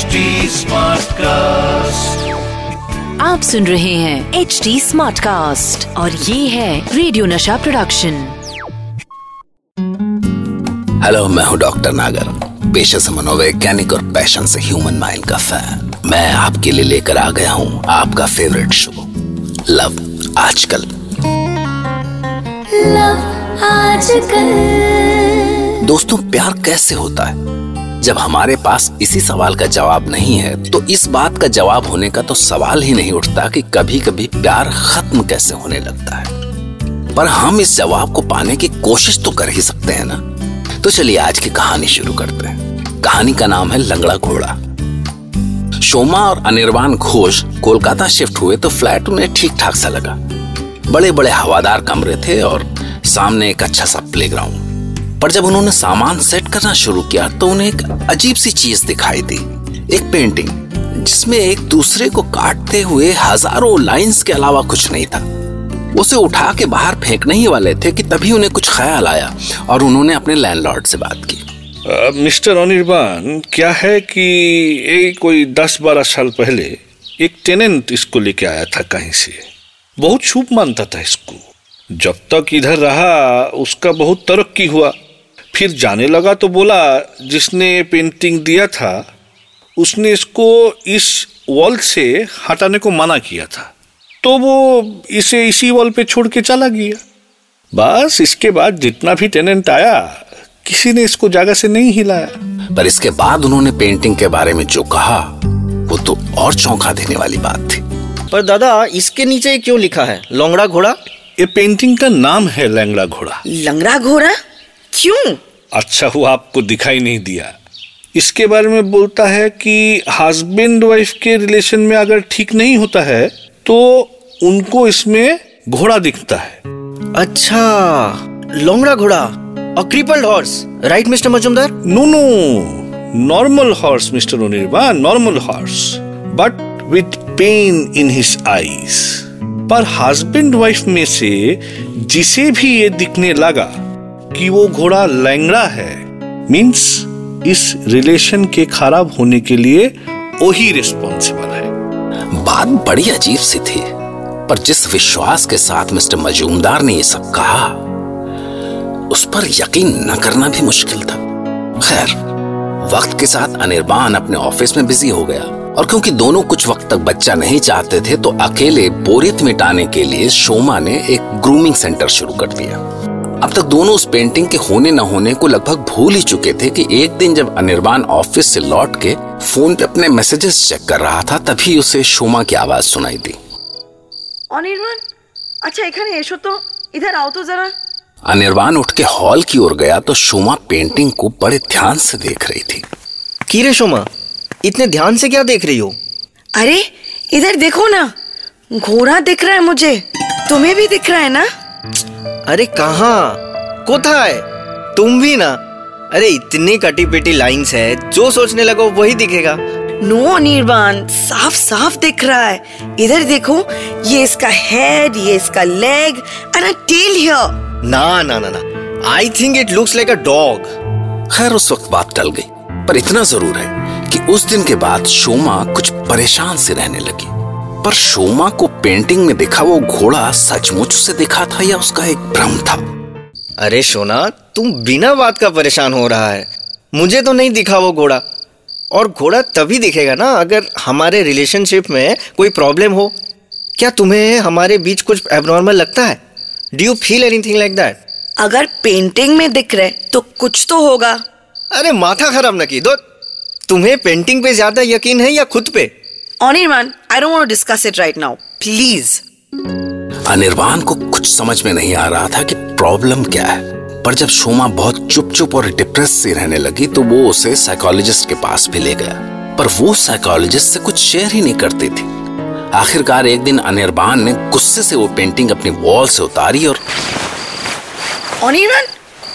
HD Smartcast. आप सुन रहे हैं एच डी स्मार्ट कास्ट और ये है रेडियो नशा प्रोडक्शन हेलो मैं हूँ डॉक्टर नागर पेशे से मनोवैज्ञानिक और पैशन से ह्यूमन माइंड का फ़ैन मैं आपके लिए लेकर आ गया हूँ आपका favourite show love Aajkal love Aajkal दोस्तों प्यार कैसे होता है? जब हमारे पास इसी सवाल का जवाब नहीं है तो इस बात का जवाब होने का तो सवाल ही नहीं उठता कि कभी कभी प्यार खत्म कैसे होने लगता है। पर हम इस जवाब को पाने की कोशिश तो कर ही सकते हैं ना। तो चलिए आज की कहानी शुरू करते हैं। कहानी का नाम है लंगड़ा घोड़ा। शोमा और अनिर्वाण घोष कोलकाता शिफ्ट हुए तो फ्लैट उन्हें ठीक ठाक सा लगा। बड़े बड़े हवादार कमरे थे और सामने एक अच्छा सा प्लेग्राउंड। पर जब उन्होंने सामान सेट करना शुरू किया तो उन्हें एक अजीब सी चीज़ दिखाई दी। एक पेंटिंग, जिसमें एक दूसरे को काटते हुए हज़ारों लाइंस के अलावा कुछ नहीं था। उसे उठा के बाहर फेंकने ही वाले थे कि तभी उन्हें कुछ ख्याल आया और उन्होंने अपने लैंडलॉर्ड से बात की। मिस्टर अनिर्बान क्या है कि ये कोई दस बारह साल पहले एक टेनेंट इसको लेके आया था कहीं से? बहुत शुभ मानता था इसको। जब तक इधर रहा, उसका बहुत तरक्की हुआ। फिर जाने लगा तो बोला जिसने पेंटिंग दिया था उसने इसको इस वॉल से हटाने को मना किया था। तो वो इसे इसी वॉल पे छोड़ के चला गया। बस इसके बाद जितना भी टेनेंट आया किसी ने इसको जगह से नहीं हिलाया। पर इसके बाद उन्होंने पेंटिंग के बारे में जो कहा वो तो और चौंका देने वाली बात थी। पर दादा इसके नीचे क्यों लिखा है? लोंगड़ा घोड़ा? ये पेंटिंग का नाम है लंगड़ा घोड़ा। लंगड़ा घोड़ा? क्यों? अच्छा हुआ आपको दिखाई नहीं दिया। इसके बारे में बोलता है कि हस्बैंड वाइफ के रिलेशन में अगर ठीक नहीं होता है तो उनको इसमें घोड़ा दिखता है। अच्छा लोंगड़ा घोड़ा a crippled horse right mister Majumdar no no normal horse mister Anirban normal horse but with pain in his eyes पर हस्बैंड वाइफ में से जिसे भी ये दिखने लगा कि वो घोड़ा लैंगड़ा है मींस इस रिलेशन के खराब होने के लिए वही रिस्पॉन्सिबल है। बात बड़ी अजीब सी थी, पर जिस विश्वास के साथ मिस्टर मजूमदार ने ये सब कहा, उस पर यकीन न करना भी मुश्किल था। खैर, वक्त के साथ अनिर्बान अपने ऑफ़िस में बिज़ी हो गया, और क्योंकि दोनों कुछ वक्त तक बच्चा नहीं चाहते थे तो अकेले बोरियत मिटाने के लिए शोमा ने एक ग्रूमिंग सेंटर शुरू कर दिया। अब तक दोनों उस पेंटिंग के होने न होने को लगभग भूल ही चुके थे कि एक दिन जब अनिर्बान ऑफिस से लौट के फोन पे अपने मैसेजेस चेक कर रहा था तभी उसे शोमा की आवाज सुनाई दी অনির্বাণ আচ্ছা এখানে এসো তো ইধার আও তো যারা अनिर्बान उठ के हॉल की ओर गया तो शोमा पेंटिंग को बड़े ध्यान से देख रही थी की रे शोमा इतने ध्यान से क्या देख रही हो अरे इधर देखो ना घोड़ा दिख रहा है मुझे तुम्हें भी दिख रहा है ना अरे कहाँ? कोথায় तुम भी ना। अरे इतनी कटी पिटी लाइंस है जो सोचने लगो वही दिखेगा। नो अनिर्बाण साफ़ साफ़ दिख रहा है। इधर देखो ये इसका हेड ये इसका leg and a tail here ना ना ना ना। I think it looks like a dog खैर उस वक्त बात टल गई पर इतना ज़रूर है कि उस दिन के बाद शोमा कुछ परेशान से रहने लगी। पर शोमा को पेंटिंग में दिखा वो घोड़ा सचमुच से दिखा था या उसका एक भ्रम था? अरे सोना तुम बिना बात का परेशान हो रहा है। मुझे तो नहीं दिखा वो घोड़ा। और घोड़ा तभी दिखेगा ना अगर हमारे रिलेशनशिप में कोई प्रॉब्लम हो। क्या तुम्हें हमारे बीच कुछ एबनॉर्मल लगता है? Do you feel anything like that अगर पेंटिंग में दिख रहे तो कुछ तो होगा। अरे माथा खराब न की दो। तुम्हें पेंटिंग पे ज़्यादा यकीन है या खुद पे? Anirban I don't want to discuss it right now please Anirban को कुछ समझ में नहीं आ रहा था कि प्रॉब्लम क्या है। पर जब शोमा बहुत चुप चुप और डिप्रेस सी रहने लगी तो वो उसे साइकोलॉजिस्ट के पास भी ले गया। पर वो साइकोलॉजिस्ट से कुछ शेयर ही नहीं करती थी। आखिरकार एक दिन अनिर्बान ने गुस्से से वो पेंटिंग अपनी वॉल से उतारी और अनिर्बाण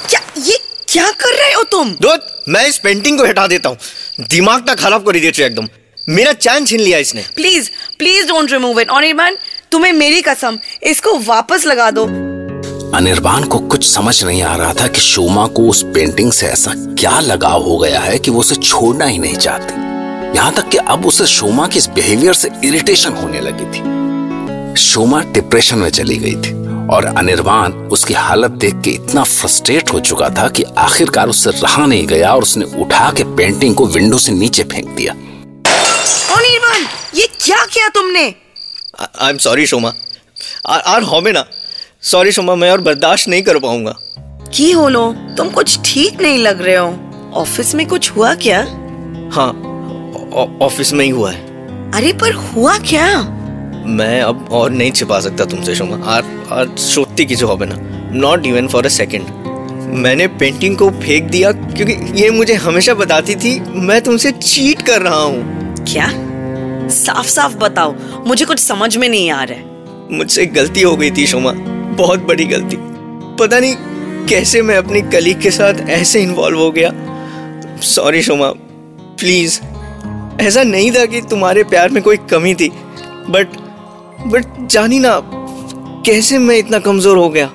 क्या ये क्या कर रहे हो तुम? दो मैं इस पेंटिंग को हटा देता हूँ। दिमाग तक खराब कर दिया एकदम। मेरा चैन छीन लिया इसने। Please please don't remove it Anirban तुम्हें मेरी कसम इसको वापस लगा दो। अनिर्बान को कुछ समझ नहीं आ रहा था कि शोमा को उस पेंटिंग से ऐसा क्या लगाव हो गया है कि वो उसे छोड़ना ही नहीं चाहती। यहाँ तक कि अब उसे शोमा के इस बिहेवियर से इरिटेशन होने लगी थी। शोमा डिप्रेशन में चली गई थी और अनिर्वाण उसकी हालत देख के इतना फ्रस्ट्रेट हो चुका था कि आखिरकार उससे रहा नहीं गया और उसने उठा के पेंटिंग को विंडो से नीचे फेंक दिया। अनिर्बान ये क्या किया तुमने? आई एम सॉरी शोमा आर होमे ना। सॉरी शोमा मैं और बर्दाश्त नहीं कर पाऊँगा। की होलो? तुम कुछ ठीक नहीं लग रहे हो। ऑफ़िस में कुछ हुआ क्या? हाँ ऑफ़िस में ही हुआ है। अरे पर हुआ क्या? मैं अब और नहीं छिपा सकता तुमसे शोमा आर आर सोचती किसी हो ना। Not even for a second मैंने पेंटिंग को फेंक दिया क्योंकि ये मुझे हमेशा बताती थी मैं तुमसे चीट कर रहा हूँ। क्या? साफ़ साफ़ बताओ, मुझे कुछ समझ में नहीं आ रहा है। मुझसे गलती हो गई थी, शोमा। बहुत बड़ी गलती। पता नहीं कैसे मैं अपनी कलीग के साथ ऐसे इन्वॉल्व हो गया। Sorry Shoma. प्लीज़ ऐसा नहीं था कि तुम्हारे प्यार में कोई कमी थी। बट बट जानी ना, कैसे मैं इतना कमज़ोर हो गया?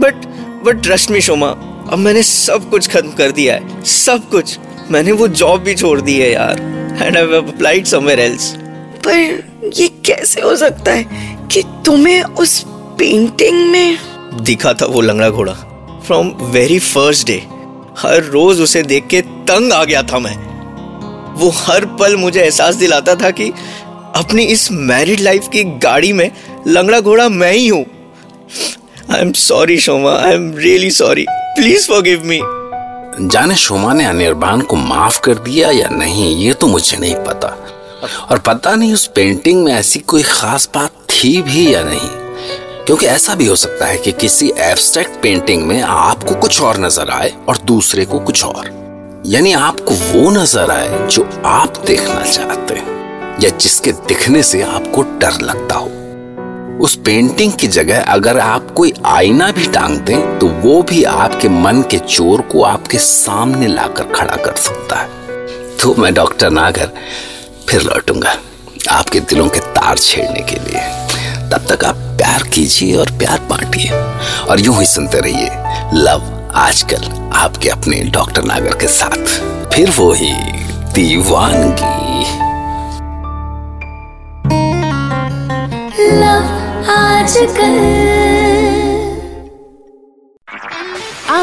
But but trust me Shoma. अब मैंने सब कुछ खत्म कर दिया है। सब कुछ। मैंने वो जॉब भी छोड़ दी है, यार। And I have applied somewhere else पर ये कैसे हो सकता है कि तुम्हें उस पेंटिंग में? दिखा था वो लंगड़ा घोड़ा। फ्रॉम वेरी फ़र्स्ट डे हर रोज उसे देख के तंग आ गया था मैं। वो हर पल मुझे एहसास दिलाता था कि अपनी इस मैरिड लाइफ की गाड़ी में लंगड़ा घोड़ा मैं ही हूँ। I am sorry Shoma I am really sorry please forgive me जाने शोमा ने अनिर्बान को माफ़ कर दिया या नहीं ये तो मुझे नहीं पता। और पता नहीं उस पेंटिंग में ऐसी कोई खास बात थी भी या नहीं। क्योंकि ऐसा भी हो सकता है कि किसी एब्स्ट्रैक्ट पेंटिंग में आपको कुछ और नज़र आए और दूसरे को कुछ और। यानी आपको वो नज़र आए जो आप देखना चाहते हैं, या जिसके दिखने से आपको डर लगता हो। उस पेंटिंग की जगह अगर आप कोई आईना भी टांग दें तो वो भी आपके मन के चोर को आपके सामने लाकर खड़ा कर सकता है। तो मैं डॉक्टर नागर फिर लौटूँगा आपके दिलों के तार छेड़ने के लिए। तब तक आप प्यार कीजिए और प्यार बांटिए। और यूँ ही सुनते रहिए, लव आजकल आपके अपने डॉक्टर नागर के साथ। फिर वो ही दीवानगी। लव आजकल